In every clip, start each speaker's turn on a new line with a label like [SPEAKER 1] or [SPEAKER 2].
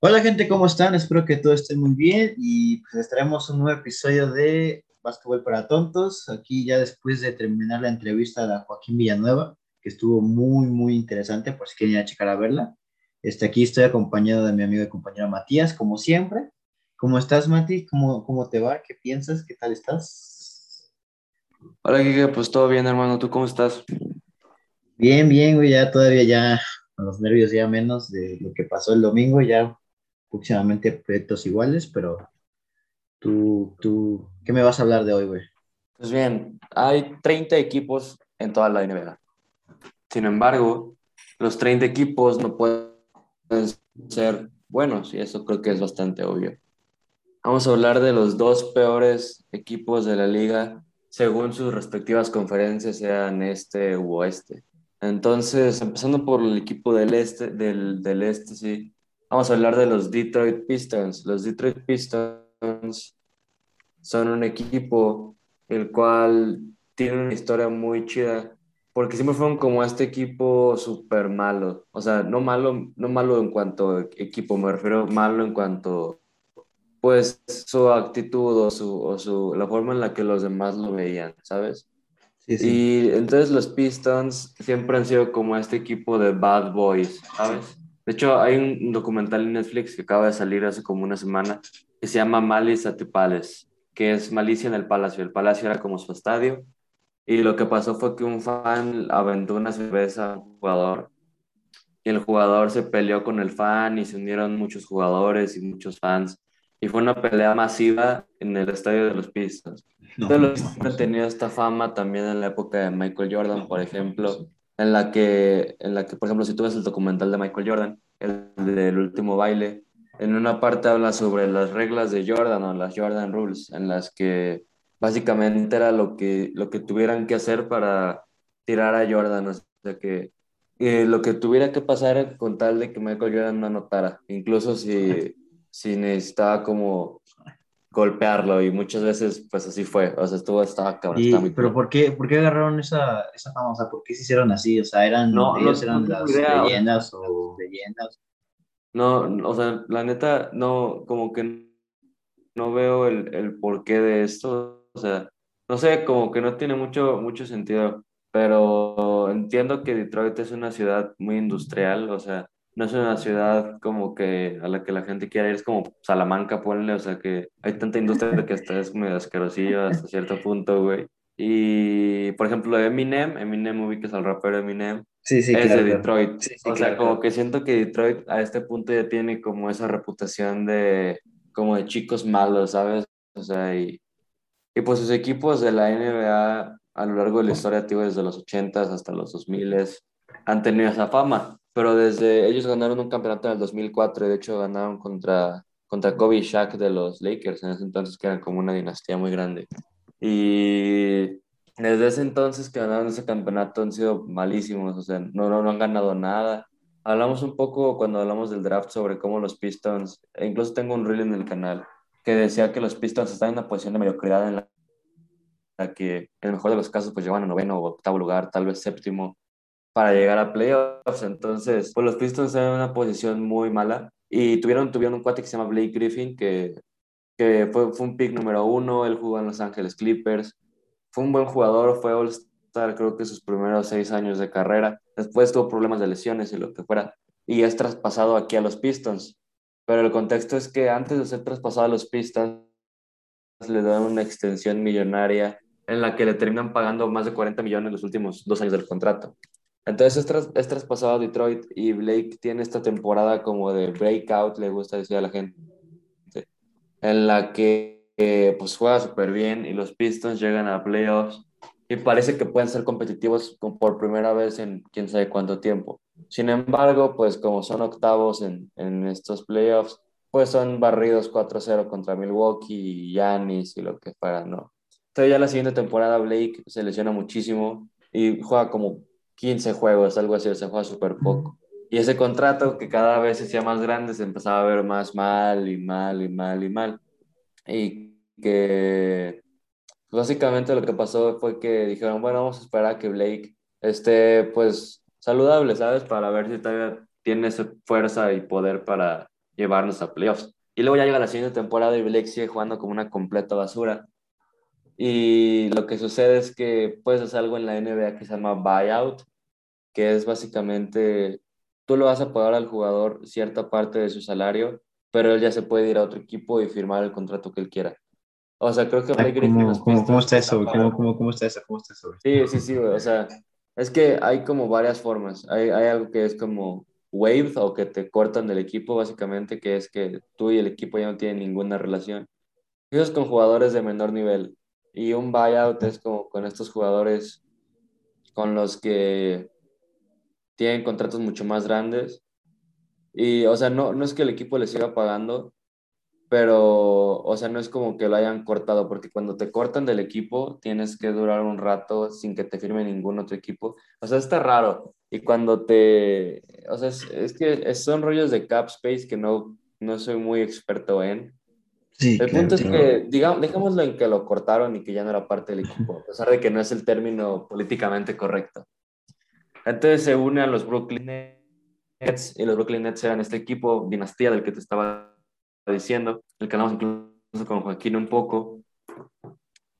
[SPEAKER 1] Hola gente, ¿cómo están? Espero que todo esté muy bien y pues les traemos un nuevo episodio de Básquetbol para Tontos. Aquí ya después de terminar la entrevista a Joaquín Villanueva, que estuvo muy, muy interesante, por si quieren ir a checar a verla. Este, aquí estoy acompañado de mi amigo y compañero Matías, como siempre. ¿Cómo estás, Mati? ¿Cómo, cómo te va? ¿Qué piensas? ¿Qué tal estás?
[SPEAKER 2] Hola, Kike, pues todo bien, hermano. ¿Tú cómo estás?
[SPEAKER 1] Bien, bien, güey, ya todavía ya con los nervios ya menos de lo que pasó el domingo, ya próximamente proyectos iguales, pero tú, tú, ¿qué me vas a hablar de hoy, güey?
[SPEAKER 2] Pues bien, hay 30 equipos en toda la NBA. Sin embargo, los 30 equipos no pueden ser buenos y eso creo que es bastante obvio. Vamos a hablar de los dos peores equipos de la liga según sus respectivas conferencias, sean este u oeste. Entonces, empezando por el equipo del este, del, del este, sí, Vamos a hablar de los Detroit Pistons. Los Detroit Pistons son un equipo el cual tiene una historia muy chida porque siempre fueron como este equipo súper malo. O sea, no malo, no malo en cuanto a equipo, me refiero malo en cuanto pues su actitud o su, o su la forma en la que los demás lo veían, ¿sabes? Sí, sí. Y entonces los Pistons siempre han sido como este equipo de bad boys, ¿sabes? De hecho, hay un documental en Netflix que acaba de salir hace como una semana que se llama Malice at the Palace, que es Malicia en el Palacio. El Palacio era como su estadio. Y lo que pasó fue que un fan aventó una cerveza a un jugador. Y el jugador se peleó con el fan y se unieron muchos jugadores y muchos fans. Y fue una pelea masiva en el estadio de los Pistons. No, los Pistons han tenido esta fama también en la época de Michael Jordan, por ejemplo, en la que, en la que por ejemplo, si tú ves el documental de Michael Jordan, el del último baile, en una parte habla sobre las reglas de Jordan o las Jordan Rules, en las que básicamente era lo que, lo que tuvieran que hacer para tirar a Jordan, o sea que eh, lo que tuviera que pasar con tal de que Michael Jordan no anotara, incluso si, si necesitaba como golpearlo y muchas veces pues así fue, o sea, estuvo, estaba
[SPEAKER 1] cabrón. pero ¿por qué, ¿por qué agarraron esa, esa fama? O sea, ¿por qué se hicieron así? O sea, ¿eran, no, ellos eran las leyendas o leyendas?
[SPEAKER 2] No, o sea, la neta, no, como que no veo el, el porqué de esto, o sea, no sé, como que no tiene mucho, mucho sentido, pero entiendo que Detroit es una ciudad muy industrial, o sea, no es una ciudad como que a la que la gente quiera ir, es como Salamanca, ponle, o sea que hay tanta industria que hasta es medio asquerosillo hasta cierto punto, güey. Y, por ejemplo, Eminem, Eminem ubicas al rapero Eminem,
[SPEAKER 1] sí, sí,
[SPEAKER 2] es de Detroit. o sea, como que siento que Detroit a este punto ya tiene como esa reputación de, como de chicos malos, ¿sabes? O sea, y, y pues sus equipos de la NBA a lo largo de la historia, tío, desde los 80s hasta los 2000s, han tenido esa fama pero desde ellos ganaron un campeonato en el 2004 y de hecho ganaron contra, contra Kobe y Shaq de los Lakers en ese entonces que eran como una dinastía muy grande. Y desde ese entonces que ganaron ese campeonato han sido malísimos, o sea, no, no, no han ganado nada. Hablamos un poco cuando hablamos del draft sobre cómo los Pistons, e incluso tengo un reel en el canal que decía que los Pistons están en una posición de mediocridad en la, que en el mejor de los casos pues llevan a noveno o octavo lugar, tal vez séptimo, para llegar a playoffs. Entonces, pues los Pistons están una posición muy mala y tuvieron, tuvieron un cuate que se llama Blake Griffin, que, que fue, fue un pick número uno, él jugó en Los Ángeles Clippers, fue un buen jugador, fue All-Star creo que sus primeros seis años de carrera, después tuvo problemas de lesiones y lo que fuera, y es traspasado aquí a los Pistons. Pero el contexto es que antes de ser traspasado a los Pistons, le dan una extensión millonaria en la que le terminan pagando más de 40 millones los últimos dos años del contrato. Entonces es, traspasado a Detroit y Blake tiene esta temporada como de breakout, le gusta decir a la gente, en la que eh, pues juega súper bien y los Pistons llegan a playoffs y parece que pueden ser competitivos por primera vez en quién sabe cuánto tiempo. Sin embargo, pues como son octavos en, en estos playoffs, pues son barridos 4-0 contra Milwaukee y Giannis y lo que fuera, ¿no? Entonces ya la siguiente temporada Blake se lesiona muchísimo y juega como 15 juegos, algo así, se juega súper poco. Y ese contrato que cada vez se hacía más grande se empezaba a ver más mal y mal y mal y mal. Y que básicamente lo que pasó fue que dijeron, bueno, vamos a esperar a que Blake esté pues saludable, ¿sabes? Para ver si todavía tiene fuerza y poder para, llevarnos a playoffs. Y luego ya llega la siguiente temporada y Blake sigue jugando como una completa basura. Y lo que sucede es que puedes hacer algo en la NBA que se llama buyout, que es básicamente tú lo vas a pagar al jugador cierta parte de su salario, pero él ya se puede ir a otro equipo y firmar el contrato que él quiera. O sea, creo que
[SPEAKER 1] Blake Griffin... ¿cómo, cómo, está eso? ¿Cómo, cómo, cómo está eso? ¿Cómo está eso?
[SPEAKER 2] Sí, sí, sí, güey. O sea, es que hay como varias formas. Hay, hay algo que es como waived o que te cortan del equipo, básicamente, que es que tú y el equipo ya no tienen ninguna relación. Eso es con jugadores de menor nivel. Y un buyout es como con estos jugadores con los que tienen contratos mucho más grandes. Y, o sea, no, no es que el equipo les siga pagando, pero, o sea, no es como que lo hayan cortado, porque cuando te cortan del equipo, tienes que durar un rato sin que te firme ningún otro equipo. O sea, está raro. Y cuando te, o sea, es, que son rollos de cap space que no, no soy muy experto en. Sí, el punto es que, digamos, dejémoslo en que lo cortaron y que ya no era parte del equipo, a pesar de que no es el término políticamente correcto. Entonces se une a los Brooklyn Nets y los Brooklyn Nets eran este equipo dinastía del que te estaba diciendo, el que hablamos incluso con Joaquín un poco,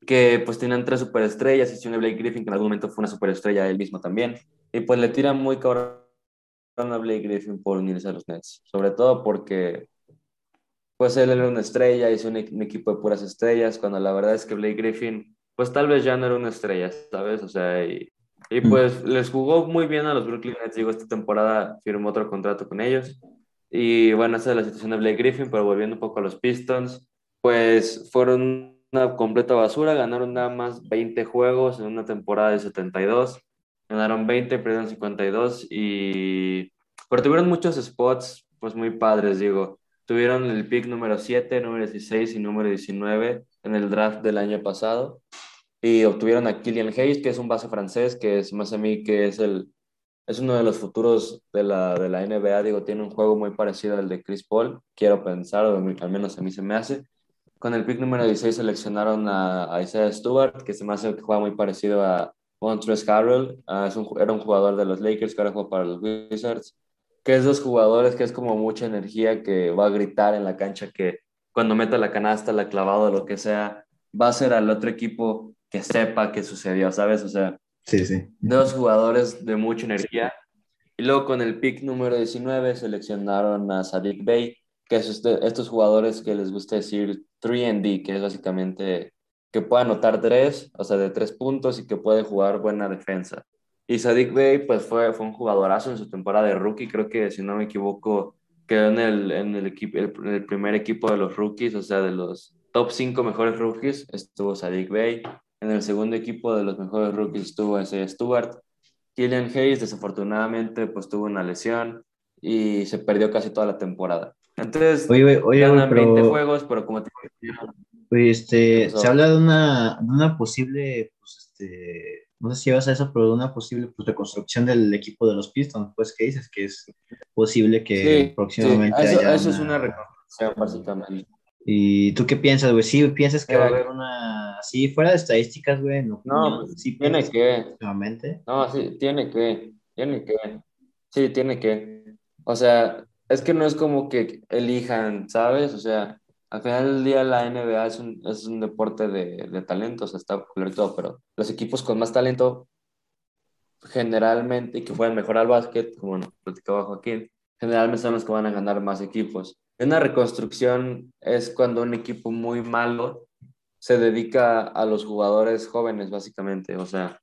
[SPEAKER 2] que pues tienen tres superestrellas, y Blake Griffin, que en algún momento fue una superestrella él mismo también, y pues le tiran muy cabrón a Blake Griffin por unirse a los Nets, sobre todo porque pues él era una estrella, hizo un, un, equipo de puras estrellas, cuando la verdad es que Blake Griffin, pues tal vez ya no era una estrella, ¿sabes? O sea, y, y mm. pues les jugó muy bien a los Brooklyn Nets, digo, esta temporada firmó otro contrato con ellos, y bueno, esa es la situación de Blake Griffin, pero volviendo un poco a los Pistons, pues fueron una completa basura, ganaron nada más 20 juegos en una temporada de 72, ganaron 20, perdieron 52 y... Pero tuvieron muchos spots, pues muy padres, digo. Tuvieron el pick número 7, número 16 y número 19 en el draft del año pasado. Y obtuvieron a Killian Hayes, que es un base francés, que es más a mí que es el es uno de los futuros de la, de la NBA, digo, tiene un juego muy parecido al de Chris Paul, quiero pensar, o al menos a mí se me hace. Con el pick número 16 seleccionaron a, Isaiah Stewart, que se me hace que juega muy parecido a Montrezl Harrell, ah, es un, era un jugador de los Lakers que ahora juega para los Wizards, que es dos jugadores que es como mucha energía, que va a gritar en la cancha que cuando meta la canasta, la clavada, lo que sea, va a ser al otro equipo que sepa qué sucedió, ¿sabes? O sea,
[SPEAKER 1] Sí, sí.
[SPEAKER 2] Dos jugadores de mucha energía. Y luego con el pick número 19 seleccionaron a Sadiq Bey, que es este, estos jugadores que les gusta decir 3D, que es básicamente que puede anotar tres, o sea, de tres puntos y que puede jugar buena defensa. Y Sadiq Bey, pues fue, fue un jugadorazo en su temporada de rookie, creo que si no me equivoco, quedó en el, en el, equipo, el, primer equipo de los rookies, o sea, de los top cinco mejores rookies, estuvo Sadiq Bey. En el segundo equipo de los mejores rookies estuvo ese Stewart. Killian Hayes desafortunadamente pues tuvo una lesión y se perdió casi toda la temporada. Entonces,
[SPEAKER 1] oye, oye,
[SPEAKER 2] 20 juegos, pero como te
[SPEAKER 1] Oye, este, se habla de una, de una posible, pues, este, no sé si vas a eso, pero de una posible pues, reconstrucción del equipo de los Pistons, pues, ¿qué dices? Que es posible que próximamente
[SPEAKER 2] eso, haya eso es una reconstrucción, básicamente.
[SPEAKER 1] ¿Y tú qué piensas, güey? ¿Sí piensas que va a haber una... Sí, fuera de estadísticas, güey?
[SPEAKER 2] No, no pues, sí tiene que. No, sí, tiene que. Tiene que. Sí, tiene que. O sea, es que no es como que elijan, ¿sabes? O sea, al final del día la NBA es un, es un deporte de, de talento, o sea, está popular todo, pero los equipos con más talento, generalmente, y que pueden mejorar el básquet, como nos platicaba Joaquín, generalmente son los que van a ganar más equipos. Una reconstrucción es cuando un equipo muy malo se dedica a los jugadores jóvenes, básicamente. O sea,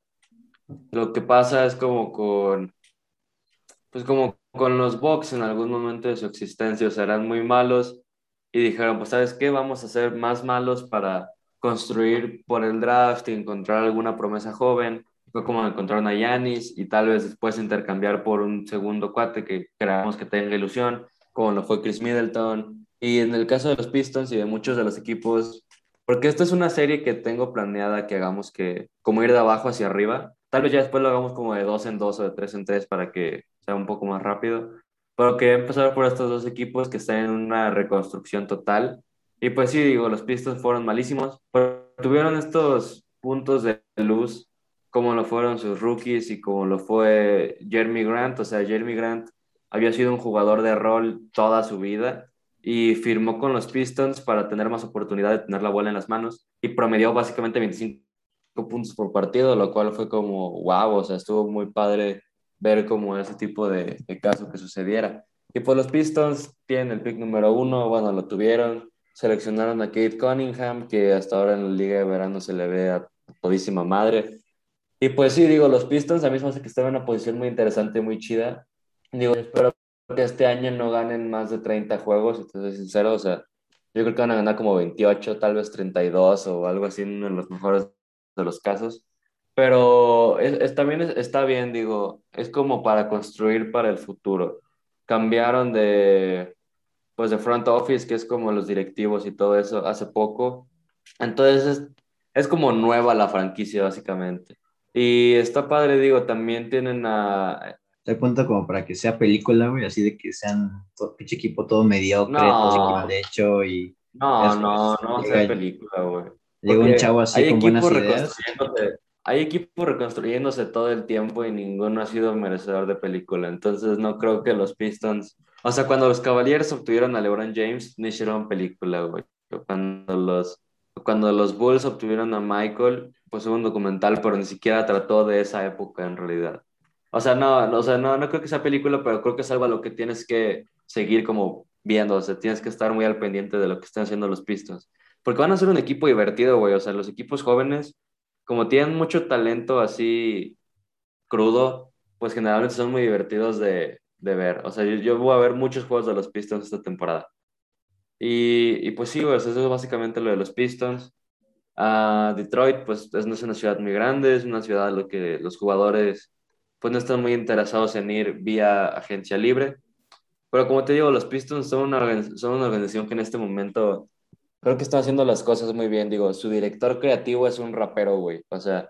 [SPEAKER 2] lo que pasa es como con, pues como con los Bucks en algún momento de su existencia, o sea, eran muy malos y dijeron, pues sabes qué, vamos a ser más malos para construir por el draft y encontrar alguna promesa joven. Fue como encontraron a Yanis y tal vez después intercambiar por un segundo cuate que creamos que tenga ilusión como lo fue Chris Middleton. Y en el caso de los Pistons y de muchos de los equipos, porque esta es una serie que tengo planeada que hagamos que, como ir de abajo hacia arriba. Tal vez ya después lo hagamos como de dos en dos o de tres en tres para que sea un poco más rápido. Pero que empezar por estos dos equipos que están en una reconstrucción total. Y pues sí, digo, los Pistons fueron malísimos, pero tuvieron estos puntos de luz, como lo fueron sus rookies y como lo fue Jeremy Grant. O sea, Jeremy Grant había sido un jugador de rol toda su vida y firmó con los Pistons para tener más oportunidad de tener la bola en las manos y promedió básicamente 25 puntos por partido, lo cual fue como wow, o sea, estuvo muy padre ver como ese tipo de, de caso que sucediera. Y pues los Pistons tienen el pick número uno, bueno, lo tuvieron, seleccionaron a Kate Cunningham, que hasta ahora en la Liga de Verano se le ve a todísima madre. Y pues sí, digo, los Pistons a mí me hace que están en una posición muy interesante, muy chida. Digo, espero que este año no ganen más de 30 juegos, si sincero, o sea, yo creo que van a ganar como 28, tal vez 32 o algo así en los mejores de los casos. Pero es, también está bien, digo, es como para construir para el futuro. Cambiaron de, pues de front office, que es como los directivos y todo eso, hace poco. Entonces es, es como nueva la franquicia, básicamente. Y está padre, digo, también tienen a...
[SPEAKER 1] Te punto como para que sea película, güey, así de que sean todo, pinche equipo todo mediocre, todo mal hecho y...
[SPEAKER 2] No, no, no, sea película, güey.
[SPEAKER 1] Llega un chavo así con buenas ideas.
[SPEAKER 2] Hay equipos reconstruyéndose todo el tiempo y ninguno ha sido merecedor de película. Entonces no creo que los Pistons... O sea, cuando los Cavaliers obtuvieron a LeBron James, no hicieron película, güey. Cuando los, cuando los Bulls obtuvieron a Michael, pues hubo un documental, pero ni siquiera trató de esa época en realidad. O sea, no, no, o sea, no, no creo que sea película, pero creo que es algo a lo que tienes que seguir como viendo. O sea, tienes que estar muy al pendiente de lo que están haciendo los Pistons. Porque van a ser un equipo divertido, güey. O sea, los equipos jóvenes, como tienen mucho talento así crudo, pues generalmente son muy divertidos de, de ver. O sea, yo, yo, voy a ver muchos juegos de los Pistons esta temporada. Y, y pues sí, güey, eso es básicamente lo de los Pistons. Uh, Detroit, pues es, no es una ciudad muy grande, es una ciudad en la que los jugadores pues no están muy interesados en ir vía agencia libre. Pero como te digo, los Pistons son una, son una organización que en este momento creo que está haciendo las cosas muy bien. Digo, su director creativo es un rapero, güey. O sea,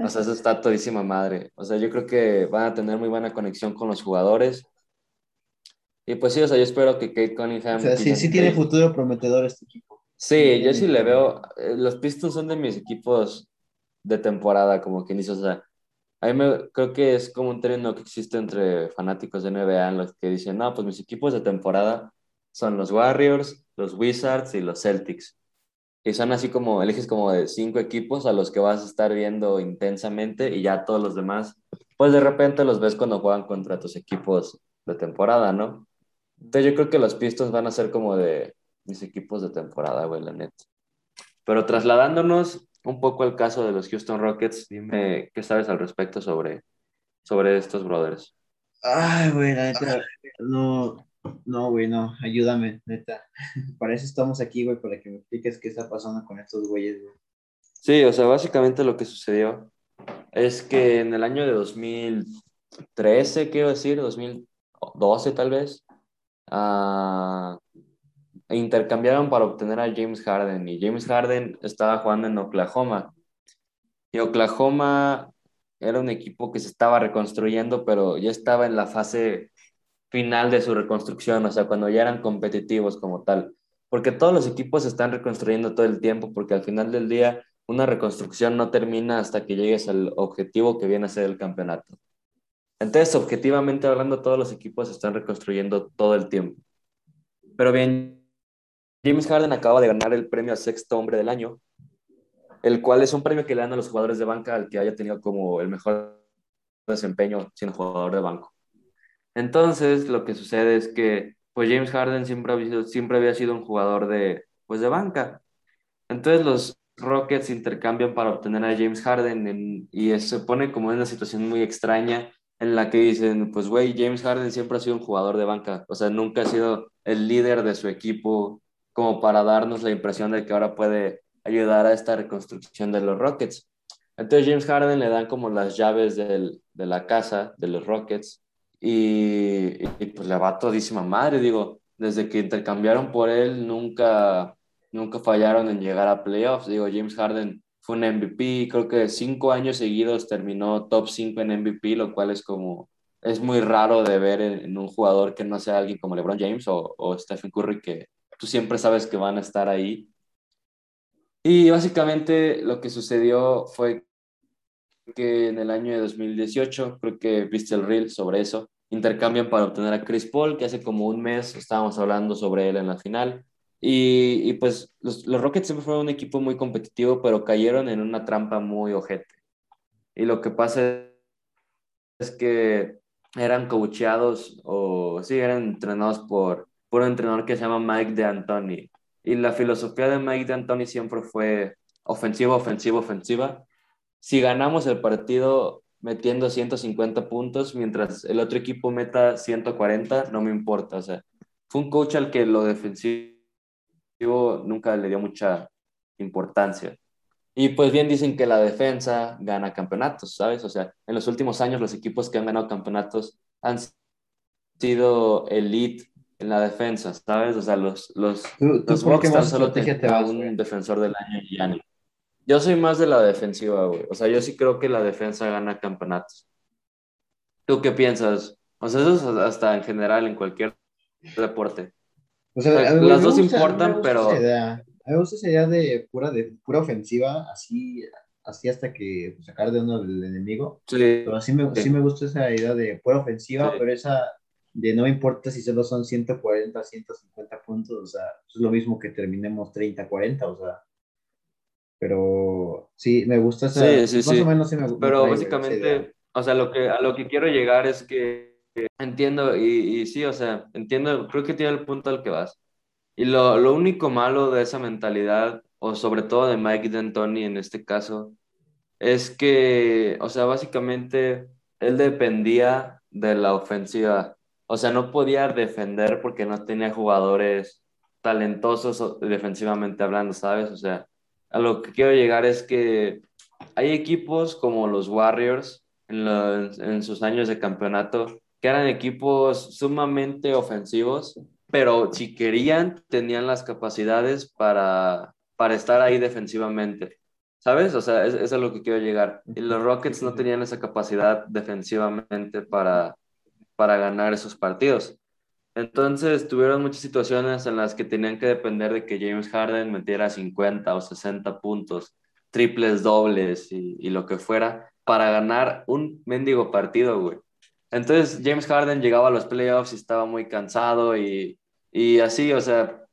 [SPEAKER 2] o sea, eso está todísima madre. O sea, yo creo que van a tener muy buena conexión con los jugadores. Y pues sí, o sea, yo espero que Kate Cunningham... O
[SPEAKER 1] sea, sí, sí tiene futuro prometedor este equipo.
[SPEAKER 2] Sí, yo sí le veo... Eh, los Pistons son de mis equipos de temporada, como quien dice, o sea, a mí me, creo que es como un término que existe entre fanáticos de NBA en los que dicen, no, pues mis equipos de temporada son los Warriors, los Wizards y los Celtics. Y son así como, eliges como de cinco equipos a los que vas a estar viendo intensamente y ya todos los demás, pues de repente los ves cuando juegan contra tus equipos de temporada, ¿no? Entonces yo creo que los Pistons van a ser como de mis equipos de temporada, güey, la neta. Pero trasladándonos un poco al caso de los Houston Rockets, dime qué sabes al respecto sobre, sobre estos brothers.
[SPEAKER 1] Ay, güey, la neta, no, no, güey, no, ayúdame, neta. Para eso estamos aquí, güey, para que me expliques qué está pasando con estos güeyes, güey.
[SPEAKER 2] Sí, o sea, básicamente lo que sucedió es que en el año de 2013, quiero decir, 2012 tal vez, uh, intercambiaron para obtener a James Harden y James Harden estaba jugando en Oklahoma. Y Oklahoma era un equipo que se estaba reconstruyendo, pero ya estaba en la fase final de su reconstrucción, o sea, cuando ya eran competitivos como tal. Porque todos los equipos se están reconstruyendo todo el tiempo, porque al final del día una reconstrucción no termina hasta que llegues al objetivo que viene a ser el campeonato. Entonces, objetivamente hablando, todos los equipos se están reconstruyendo todo el tiempo. Pero bien, James Harden acaba de ganar el premio a sexto hombre del año, el cual es un premio que le dan a los jugadores de banca al que haya tenido como el mejor desempeño siendo jugador de banco. Entonces, lo que sucede es que, pues James Harden siempre, había sido, siempre había sido un jugador de, pues, de banca. Entonces, los Rockets intercambian para obtener a James Harden y se pone como en una situación muy extraña en la que dicen, pues, güey, James Harden siempre ha sido un jugador de banca, o sea, nunca ha sido el líder de su equipo como para darnos la impresión de que ahora puede ayudar a esta reconstrucción de los Rockets. Entonces James Harden le dan como las llaves de la casa de los Rockets y, pues le va todísima madre, digo, desde que intercambiaron por él nunca, nunca fallaron en llegar a playoffs, digo, James Harden fue un MVP, creo que cinco años seguidos terminó top 5 en MVP, lo cual es como, es muy raro de ver en, un jugador que no sea alguien como LeBron James o, o Stephen Curry, que tú siempre sabes que van a estar ahí. Y básicamente lo que sucedió fue que en el año de 2018, creo que viste el reel sobre eso, intercambian para obtener a Chris Paul, que hace como un mes estábamos hablando sobre él en la final. Y, y pues los, los, Rockets siempre fueron un equipo muy competitivo, pero cayeron en una trampa muy ojete. Y lo que pasa es que eran coacheados o sí, eran entrenados por, por un entrenador que se llama Mike de Antoni. Y la filosofía de Mike de Antoni siempre fue ofensiva, ofensiva, ofensiva. Si ganamos el partido metiendo 150 puntos, mientras el otro equipo meta 140, no me importa. O sea, fue un coach al que lo defensivo nunca le dio mucha importancia. Y pues bien dicen que la defensa gana campeonatos, ¿sabes? O sea, en los últimos años los equipos que han ganado campeonatos han sido elite en la defensa, ¿sabes? O sea, los, los, los solo tenían un defensor del año y ya Yo soy más de la defensiva, güey. O sea, yo sí creo que la defensa gana campeonatos. ¿Tú qué piensas? O sea, eso es hasta en general, en cualquier deporte. O sea, las dos importan, pero
[SPEAKER 1] me gusta esa idea de pura, de pura ofensiva, así, así hasta que pues, sacar de uno del enemigo. Sí. Pero sí me, sí me gusta esa idea de pura ofensiva, pero esa de no importa si solo son 140, 150 puntos, o sea, es lo mismo que terminemos 30, 40, o sea. Pero sí, me gusta esa. Sí, sí, más o menos sí me gusta.
[SPEAKER 2] Pero básicamente, o sea, lo que, a lo que quiero llegar es que entiendo, y, y sí, o sea, entiendo, creo que tiene el punto al que vas. Y lo, lo único malo de esa mentalidad, o sobre todo de Mike D'Antoni en este caso, es que, o sea, básicamente él dependía de la ofensiva. O sea, no podía defender porque no tenía jugadores talentosos defensivamente hablando, ¿sabes? O sea, a lo que quiero llegar es que hay equipos como los Warriors en, sus años de campeonato que eran equipos sumamente ofensivos pero si querían, tenían las capacidades para, para estar ahí defensivamente. ¿Sabes? O sea, es, es, a lo que quiero llegar. Y los Rockets no tenían esa capacidad defensivamente para, para ganar esos partidos. Entonces tuvieron muchas situaciones en las que tenían que depender de que James Harden metiera 50 o 60 puntos, triples dobles y, lo que fuera, para ganar un mendigo partido, güey. Entonces James Harden llegaba a los playoffs y estaba muy cansado y, y así, o sea,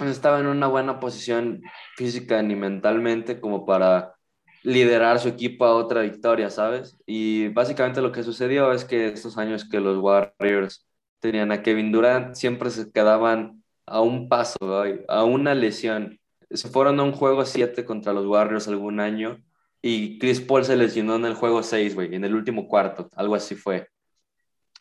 [SPEAKER 2] estaba en una buena posición física ni mentalmente como para liderar su equipo a otra victoria, ¿sabes? Y básicamente lo que sucedió es que estos años que los Warriors tenían a Kevin Durant, siempre se quedaban a un paso, a una lesión. Se fueron a un juego 7 contra los Warriors algún año y Chris Paul se lesionó en el juego 6, güey, en el último cuarto, algo así fue.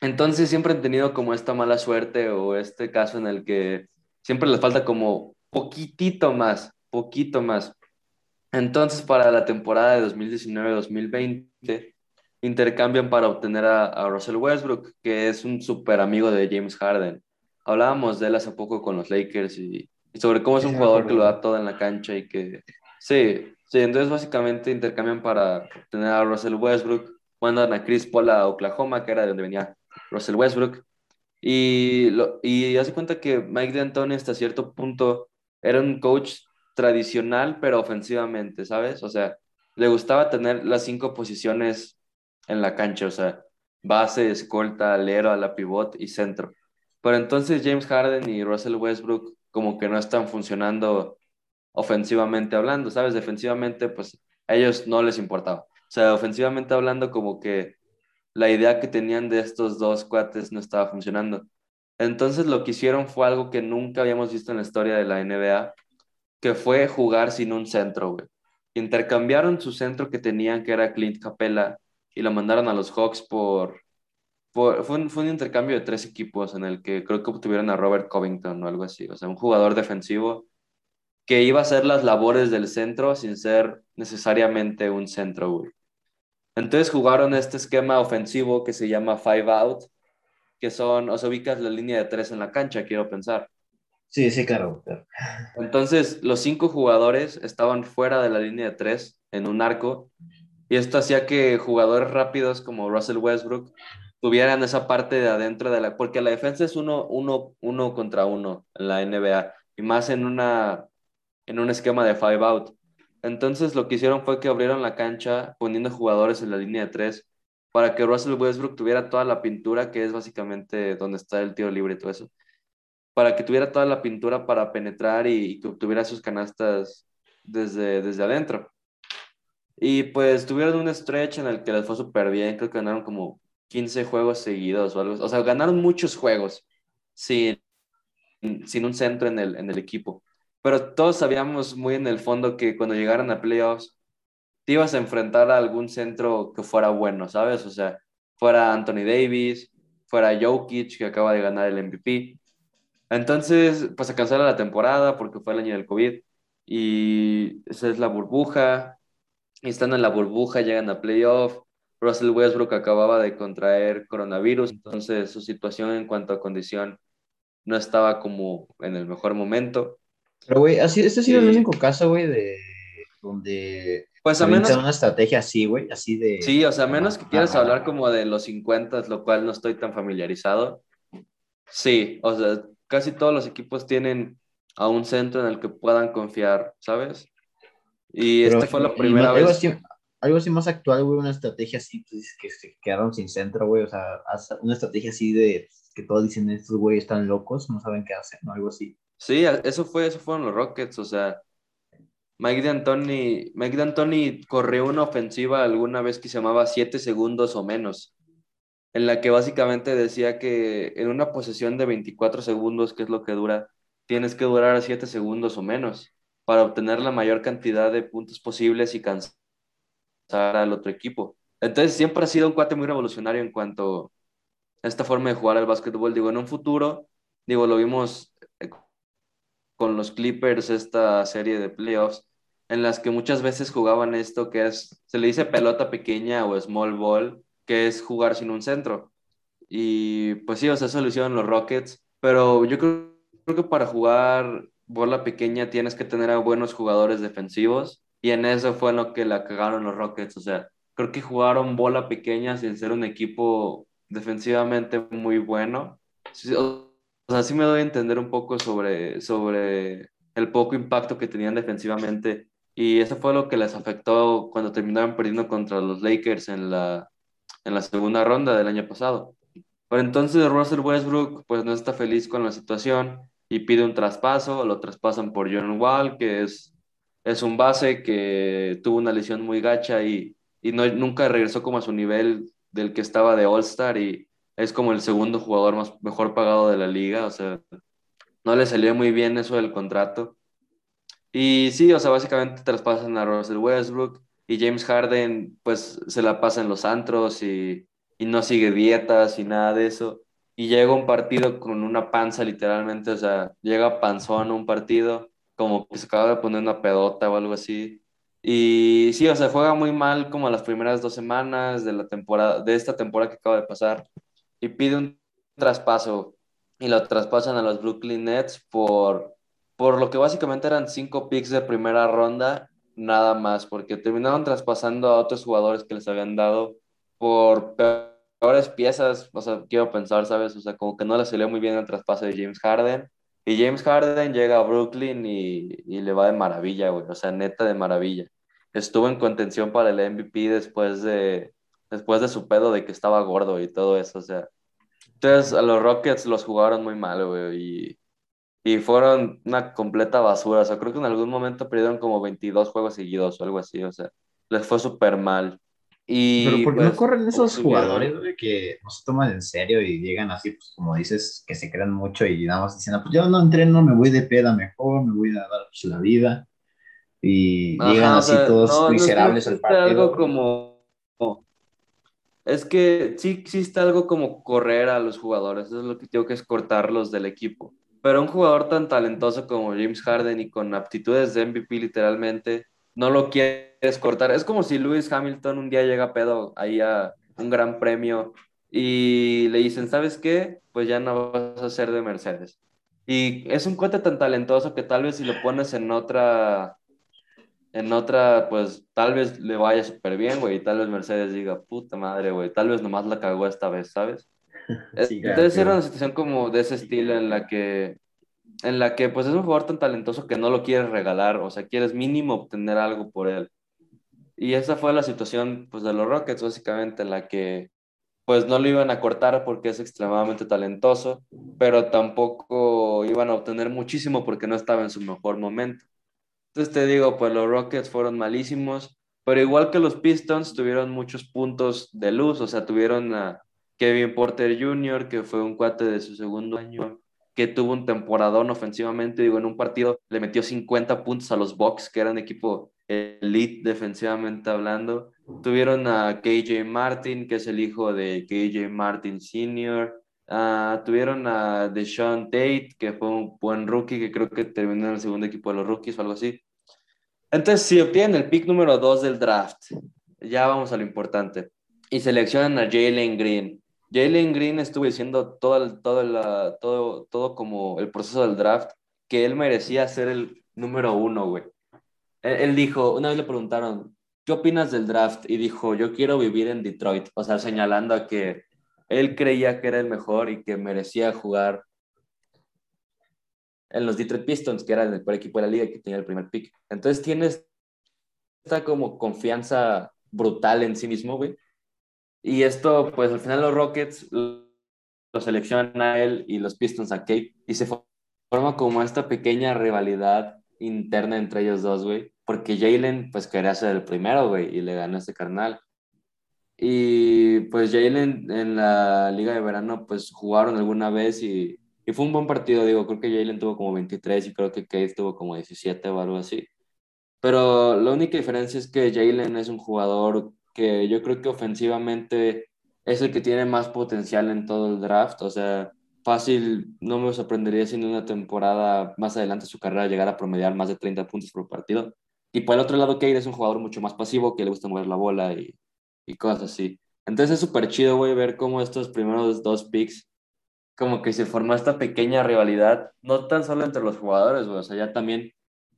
[SPEAKER 2] Entonces siempre han tenido como esta mala suerte o este caso en el que siempre les falta como poquitito más, poquito más. Entonces para la temporada de 2019-2020 intercambian para obtener a, Russell Westbrook, que es un súper amigo de James Harden. Hablábamos de él hace poco con los Lakers y, sobre cómo es un jugador que lo da todo en la cancha y que... Sí, sí, entonces básicamente intercambian para obtener a Russell Westbrook, mandan a Chris Paul a Oklahoma, que era de donde venía Russell Westbrook. Y, lo, y hace cuenta que Mike D'Antoni hasta cierto punto era un coach tradicional, pero ofensivamente, ¿sabes? O sea, le gustaba tener las cinco posiciones en la cancha, o sea, base, escolta, alero, a la pivot y centro. Pero entonces James Harden y Russell Westbrook como que no están funcionando ofensivamente hablando, ¿sabes? Defensivamente, pues a ellos no les importaba. O sea, ofensivamente hablando, como que la idea que tenían de estos dos cuates no estaba funcionando. Entonces lo que hicieron fue algo que nunca habíamos visto en la historia de la NBA, que fue jugar sin un centro, güey. Intercambiaron su centro que tenían, que era Clint Capella, y lo mandaron a los Hawks por... fue, un, fue un intercambio de tres equipos en el que creo que obtuvieron a Robert Covington o algo así, o sea, un jugador defensivo que iba a hacer las labores del centro sin ser necesariamente un centro, güey. Entonces jugaron este esquema ofensivo que se llama five out, que son, o sea, ubicas la línea de tres en la cancha, quiero pensar.
[SPEAKER 1] Sí, sí, claro,
[SPEAKER 2] Entonces, los cinco jugadores estaban fuera de la línea de tres en un arco, y esto hacía que jugadores rápidos como Russell Westbrook tuvieran esa parte de adentro de la, porque la defensa es uno, uno, uno contra uno en la NBA, y más en una, en un esquema de five out. Entonces lo que hicieron fue que abrieron la cancha poniendo jugadores en la línea de tres para que Russell Westbrook tuviera toda la pintura, que es básicamente donde está el tiro libre y todo eso, para que tuviera toda la pintura para penetrar y, que obtuviera sus canastas desde, desde adentro. Y pues tuvieron un stretch en el que les fue súper bien, creo que ganaron como 15 juegos seguidos o algo. O sea, ganaron muchos juegos sin, sin un centro en el, en el equipo. Pero todos sabíamos muy en el fondo que cuando llegaran a playoffs, te ibas a enfrentar a algún centro que fuera bueno, ¿sabes? O sea, fuera Anthony Davis, fuera Jokic, que acaba de ganar el MVP. Entonces, pues se cancela la temporada porque fue el año del COVID y esa es la burbuja. Están en la burbuja, llegan a playoff. Russell Westbrook acababa de contraer coronavirus, entonces su situación en cuanto a condición no estaba como en el mejor momento.
[SPEAKER 1] Pero, güey, este ha sido el único caso, güey, de donde
[SPEAKER 2] pues a menos...
[SPEAKER 1] una estrategia así, güey, así de...
[SPEAKER 2] Sí, o sea, a menos que quieras hablar como de los 50, lo cual no estoy tan familiarizado. Sí, o sea, casi todos los equipos tienen a un centro en el que puedan confiar, ¿sabes? Y esta fue la primera vez...
[SPEAKER 1] Algo así, más actual, güey, una estrategia así, pues, que se quedaron sin centro, güey, o sea, una estrategia así de que todos dicen, estos güey están locos, no saben qué hacer, ¿no? Algo así.
[SPEAKER 2] Sí, eso fue, eso fueron los Rockets, o sea, Mike D'Antoni, Mike D'Antoni corrió una ofensiva alguna vez que se llamaba 7 segundos o menos, en la que básicamente decía que en una posesión de 24 segundos, que es lo que dura, tienes que durar 7 segundos o menos para obtener la mayor cantidad de puntos posibles y cansar al otro equipo. Entonces siempre ha sido un cuate muy revolucionario en cuanto a esta forma de jugar al básquetbol. Digo, en un futuro, digo, lo vimos con los Clippers, esta serie de playoffs, en las que muchas veces jugaban esto que es, se le dice pelota pequeña o small ball, que es jugar sin un centro. Y pues sí, o sea, eso lo hicieron los Rockets, pero yo creo, que para jugar bola pequeña tienes que tener a buenos jugadores defensivos y en eso fue lo que la cagaron los Rockets, o sea, creo que jugaron bola pequeña sin ser un equipo defensivamente muy bueno. O sea, sí me doy a entender un poco sobre, sobre el poco impacto que tenían defensivamente y eso fue lo que les afectó cuando terminaron perdiendo contra los Lakers en la, en la segunda ronda del año pasado. Pero entonces Russell Westbrook pues no está feliz con la situación y pide un traspaso, lo traspasan por John Wall, que es, es un base que tuvo una lesión muy gacha y, y no, nunca regresó como a su nivel del que estaba de All-Star y es como el segundo jugador más, mejor pagado de la liga, o sea, no le salió muy bien eso del contrato. Y sí, o sea, básicamente traspasan a Russell Westbrook y James Harden pues se la pasa en los antros y, y no sigue dietas y nada de eso. Y llega un partido con una panza literalmente, o sea, llega panzón a un partido como que se acaba de poner una pedota o algo así. Y sí, o sea, juega muy mal como las primeras dos semanas de la temporada, de esta temporada que acaba de pasar. Y pide un traspaso y lo traspasan a los Brooklyn Nets por por lo que básicamente eran cinco picks de primera ronda, nada más, porque terminaron traspasando a otros jugadores que les habían dado por peores piezas, o sea, quiero pensar, ¿sabes? O sea, como que no le salió muy bien el traspaso de James Harden. Y James Harden llega a Brooklyn y, y le va de maravilla, güey, o sea, neta de maravilla. Estuvo en contención para el MVP después de, después de su pedo de que estaba gordo y todo eso, o sea. Entonces, a los Rockets los jugaron muy mal, güey, y y fueron una completa basura. O sea, creo que en algún momento perdieron como 22 juegos seguidos o algo así. O sea, les fue súper mal. Y,
[SPEAKER 1] Pero ¿por qué no pues, corren esos jugadores que no se toman en serio y llegan así, pues como dices, que se crean mucho y nada más dicen, pues yo no entreno, me voy de peda mejor, me voy a dar pues, la vida. Y llegan así todos miserables al partido.
[SPEAKER 2] Algo como... Es que sí existe algo como correr a los jugadores, eso es lo que tengo que es cortarlos del equipo. Pero un jugador tan talentoso como James Harden y con aptitudes de MVP literalmente, no lo quieres cortar. Es como si Lewis Hamilton un día llega a pedo ahí a un gran premio y le dicen, ¿sabes qué? Pues ya no vas a ser de Mercedes. Y es un cuate tan talentoso que tal vez si lo pones en otra, en otra, pues tal vez le vaya súper bien, güey. Y tal vez Mercedes diga, puta madre, güey. Tal vez nomás la cagó esta vez, ¿sabes? Entonces era una situación como de ese estilo en la que, en la que pues es un jugador tan talentoso que no lo quieres regalar, o sea, quieres mínimo obtener algo por él. Y esa fue la situación pues, de los Rockets, básicamente, la que pues no lo iban a cortar porque es extremadamente talentoso, pero tampoco iban a obtener muchísimo porque no estaba en su mejor momento. Entonces te digo, pues los Rockets fueron malísimos, pero igual que los Pistons tuvieron muchos puntos de luz, o sea, tuvieron a Kevin Porter Jr., que fue un cuate de su segundo año, que tuvo un temporadón ofensivamente, digo, en un partido le metió 50 puntos a los Bucks, que eran equipo elite defensivamente hablando. Tuvieron a KJ Martin, que es el hijo de KJ Martin Sr. Ah, tuvieron a Deshaun Tate, que fue un buen rookie, que creo que terminó en el segundo equipo de los rookies o algo así. Entonces, si obtienen el pick número 2 del draft, ya vamos a lo importante, y seleccionan a Jalen Green. Jalen Green estuvo diciendo todo, todo, todo, todo como el proceso del draft, que él merecía ser el número uno, güey. Él, dijo, una vez le preguntaron, ¿qué opinas del draft? Y dijo, yo quiero vivir en Detroit, o sea, señalando a que él creía que era el mejor y que merecía jugar en los Detroit Pistons, que era el mejor equipo de la liga que tenía el primer pick. Entonces tienes esta como confianza brutal en sí mismo, güey. Y esto, pues al final los Rockets lo seleccionan a él y los Pistons a Kate y se forma como esta pequeña rivalidad interna entre ellos dos, güey, porque Jalen pues quería ser el primero, güey, y le ganó este carnal. Y pues Jalen en la liga de verano pues jugaron alguna vez y, y fue un buen partido, digo, creo que Jalen tuvo como 23 y creo que Kate tuvo como 17 o algo así. Pero la única diferencia es que Jalen es un jugador que yo creo que ofensivamente es el que tiene más potencial en todo el draft, o sea, fácil, no me sorprendería si en una temporada más adelante su carrera llegara a promediar más de 30 puntos por partido. Y por el otro lado, Kate es un jugador mucho más pasivo, que le gusta mover la bola y, y cosas así. Entonces es súper chido, güey, ver cómo estos primeros dos picks, como que se formó esta pequeña rivalidad, no tan solo entre los jugadores, güey, o sea, ya también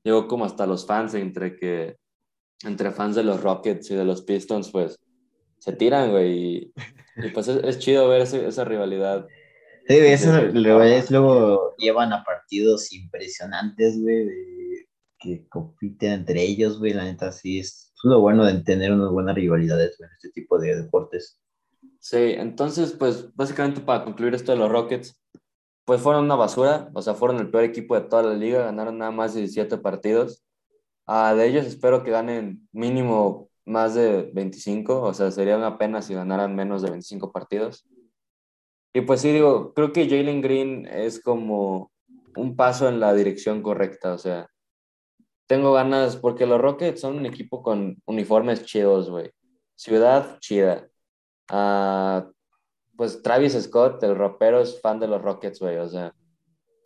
[SPEAKER 2] llegó como hasta los fans, entre que, entre fans de los Rockets y de los Pistons, pues, se tiran, güey, y, pues es, chido ver esa rivalidad
[SPEAKER 1] Sí, esos luego llevan a partidos impresionantes, güey, que compiten entre ellos, güey, la neta sí es, lo bueno de tener unas buenas rivalidades en este tipo de deportes.
[SPEAKER 2] Sí, entonces, pues básicamente para concluir esto de los Rockets, pues fueron una basura, o sea, fueron el peor equipo de toda la liga, ganaron nada más 17 partidos. Ah, de ellos espero que ganen mínimo más de 25, o sea, serían apenas si ganaran menos de 25 partidos. Y pues sí, digo, creo que Jalen Green es como un paso en la dirección correcta, o sea, tengo ganas, porque los Rockets son un equipo con uniformes chidos, güey. Ciudad chida. Ah, pues Travis Scott, el rapero, es fan de los Rockets, güey, o sea,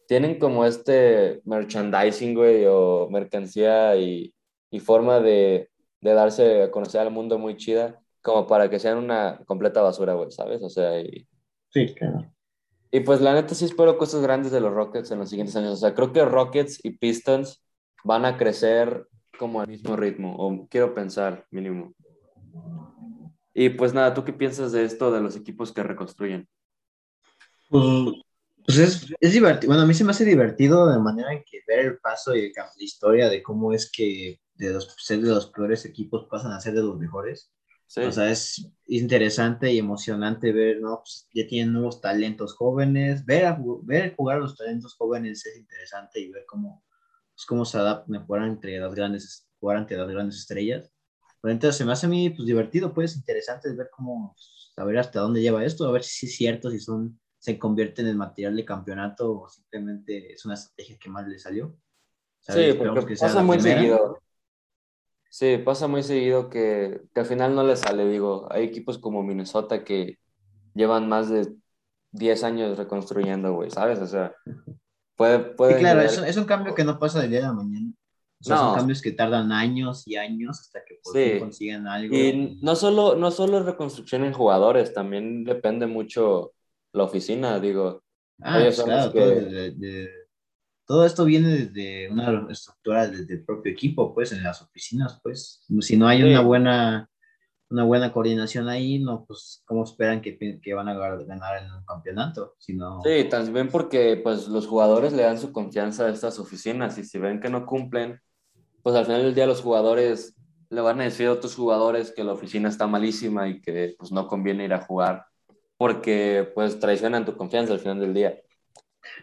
[SPEAKER 2] tienen como este merchandising, güey, o mercancía y, y forma de, de, darse a conocer al mundo muy chida, como para que sean una completa basura, güey, ¿sabes? O sea, y,
[SPEAKER 1] Sí, claro.
[SPEAKER 2] Y pues la neta sí espero cosas grandes de los Rockets en los siguientes años. O sea, creo que Rockets y Pistons van a crecer como al mismo ritmo, o quiero pensar mínimo. Y pues nada, ¿tú qué piensas de esto de los equipos que reconstruyen?
[SPEAKER 1] Pues, pues es, es, divertido. Bueno, a mí se me hace divertido de manera en que ver el paso y la historia de cómo es que de los, ser de los peores equipos pasan a ser de los mejores. O sea, es interesante y emocionante ver, ¿no? Pues ya tienen nuevos talentos jóvenes, ver, ver jugar a los talentos jóvenes es interesante y ver cómo, pues, cómo se adaptan a jugar entre las grandes, jugar ante las grandes estrellas. Pero entonces se me hace a mí pues, divertido, pues interesante ver cómo, saber pues, hasta dónde lleva esto, a ver si es cierto, si son, se convierten en material de campeonato o simplemente es una estrategia que más le salió.
[SPEAKER 2] Sí, porque que pasa muy seguido. Sí, pasa muy seguido que, que, al final no le sale, digo, hay equipos como Minnesota que llevan más de 10 años reconstruyendo, güey, ¿sabes? O sea, puede... puede
[SPEAKER 1] claro, es, es, un cambio que no pasa del día a la mañana. O sea, son cambios que tardan años y años hasta que por consigan algo.
[SPEAKER 2] Y no solo, no solo reconstrucción en jugadores, también depende mucho la oficina, digo.
[SPEAKER 1] Ah, claro, de todo esto viene desde una estructura del propio equipo, pues, en las oficinas, pues. Si no hay una buena una buena coordinación ahí, no, pues, ¿cómo esperan que, que van a ganar en un campeonato? Si no...
[SPEAKER 2] Sí, también porque, pues, los jugadores le dan su confianza a estas oficinas y si ven que no cumplen, pues, al final del día los jugadores le van a decir a otros jugadores que la oficina está malísima y que pues no conviene ir a jugar porque pues traicionan tu confianza al final del día.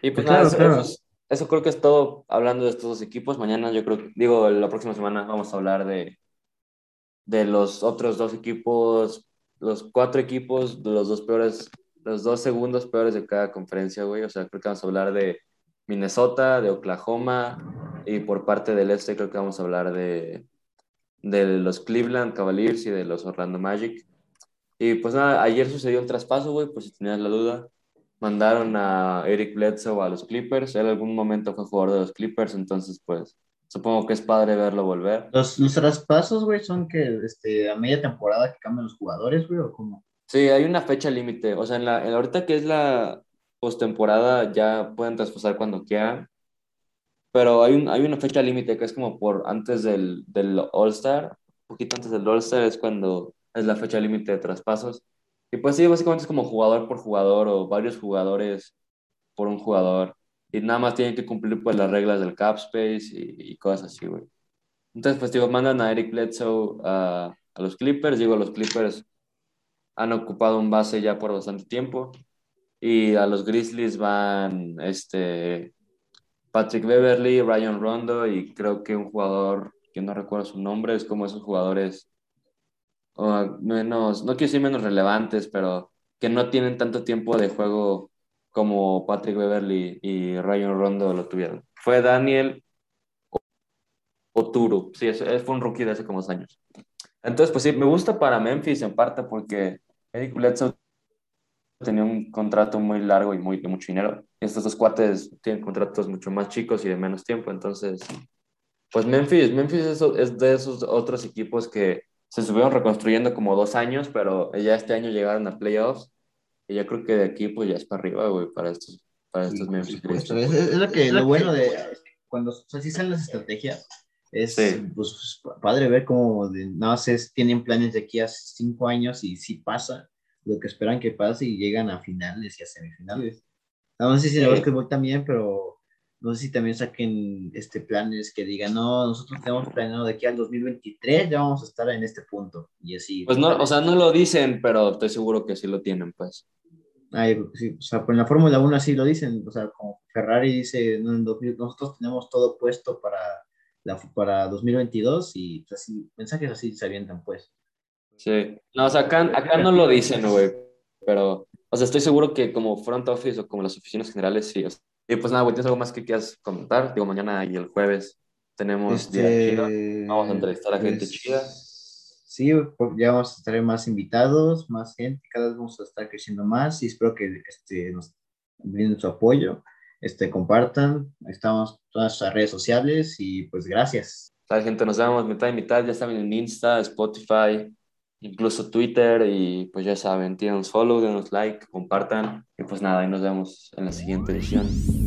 [SPEAKER 2] Y pues, nada, eso, creo que es todo hablando de estos dos equipos. Mañana yo creo digo, la próxima semana vamos a hablar de, de los otros dos equipos, los cuatro equipos, de los dos peores, los dos segundos peores de cada conferencia, güey. O sea, creo que vamos a hablar de Minnesota, de Oklahoma y por parte del este creo que vamos a hablar de, de los Cleveland Cavaliers y de los Orlando Magic. Y pues nada, ayer sucedió el traspaso, güey, por si tenías la duda. Mandaron a Eric Bledsoe a los Clippers. Él algún momento fue jugador de los Clippers, entonces pues supongo que es padre verlo volver.
[SPEAKER 1] ¿Los, los traspasos, güey, son que este, a media temporada que cambian los jugadores, güey, o cómo?
[SPEAKER 2] Sí, hay una fecha límite. O sea, en la, en ahorita que es la postemporada ya pueden traspasar cuando quieran. Pero hay, un, hay una fecha límite que es como por antes del, del All-Star, un poquito antes del All-Star es cuando es la fecha límite de traspasos. Y pues sí, básicamente es como jugador por jugador o varios jugadores por un jugador. Y nada más tienen que cumplir pues las reglas del cap space y, y cosas así, güey. Entonces, pues digo, mandan a Eric Bledsoe a, a los Clippers. Digo, los Clippers han ocupado un base ya por bastante tiempo. Y a los Grizzlies van este, Patrick Beverly, Ryan Rondo y creo que un jugador que no recuerdo su nombre, es como esos jugadores menos, no quiero decir menos relevantes, pero que no tienen tanto tiempo de juego como Patrick Beverly y Ryan Rondo lo tuvieron. Fue Daniel Oturu, sí, fue un rookie de hace como dos años. Entonces, pues sí, me gusta para Memphis en parte porque Eric Bledsoe tenía un contrato muy largo y muy, de mucho dinero. Estos dos cuates tienen contratos mucho más chicos y de menos tiempo. Entonces, pues Memphis, Memphis es, es de esos otros equipos que se estuvieron reconstruyendo como dos años, pero ya este año llegaron a playoffs. Y yo creo que de aquí pues ya es para arriba, güey, para estos, para estos Memphis
[SPEAKER 1] Es, es, lo, que, lo bueno de cuando así salen las estrategias. Es pues, padre ver cómo de, nada más tienen planes de aquí a cinco años y si pasa lo que esperan que pase y llegan a finales y a semifinales. No sé si en el básquetbol también, pero no sé si también saquen este, planes que digan, no, nosotros tenemos planeado de aquí al 2023, ya vamos a estar en este punto. Y así.
[SPEAKER 2] Pues no, o sea, no lo dicen, pero estoy seguro que sí lo tienen, pues.
[SPEAKER 1] Ay, sí, o sea, pues en la Fórmula 1 así lo dicen, o sea, como Ferrari dice, no, en 2000, nosotros tenemos todo puesto para, la, para 2022 y pues, así, mensajes así se avientan, pues.
[SPEAKER 2] Sí. No, o sea, acá, acá no lo dicen, güey. Pero, o sea, estoy seguro que como front office o como las oficinas generales, sí. Y pues nada, güey, ¿tienes algo más que quieras comentar? Digo, mañana y el jueves tenemos este, Vamos a entrevistar a gente pues, chida.
[SPEAKER 1] Sí, ya vamos a estar más invitados, más gente, cada vez vamos a estar creciendo más y espero que este, nos brinden su apoyo, este, compartan, estamos en todas las redes sociales y pues gracias.
[SPEAKER 2] La gente, nos vemos mitad y mitad, ya saben en Insta, Spotify, incluso Twitter y pues ya saben, tienen follow, denos like, compartan y pues nada, y nos vemos en la siguiente edición.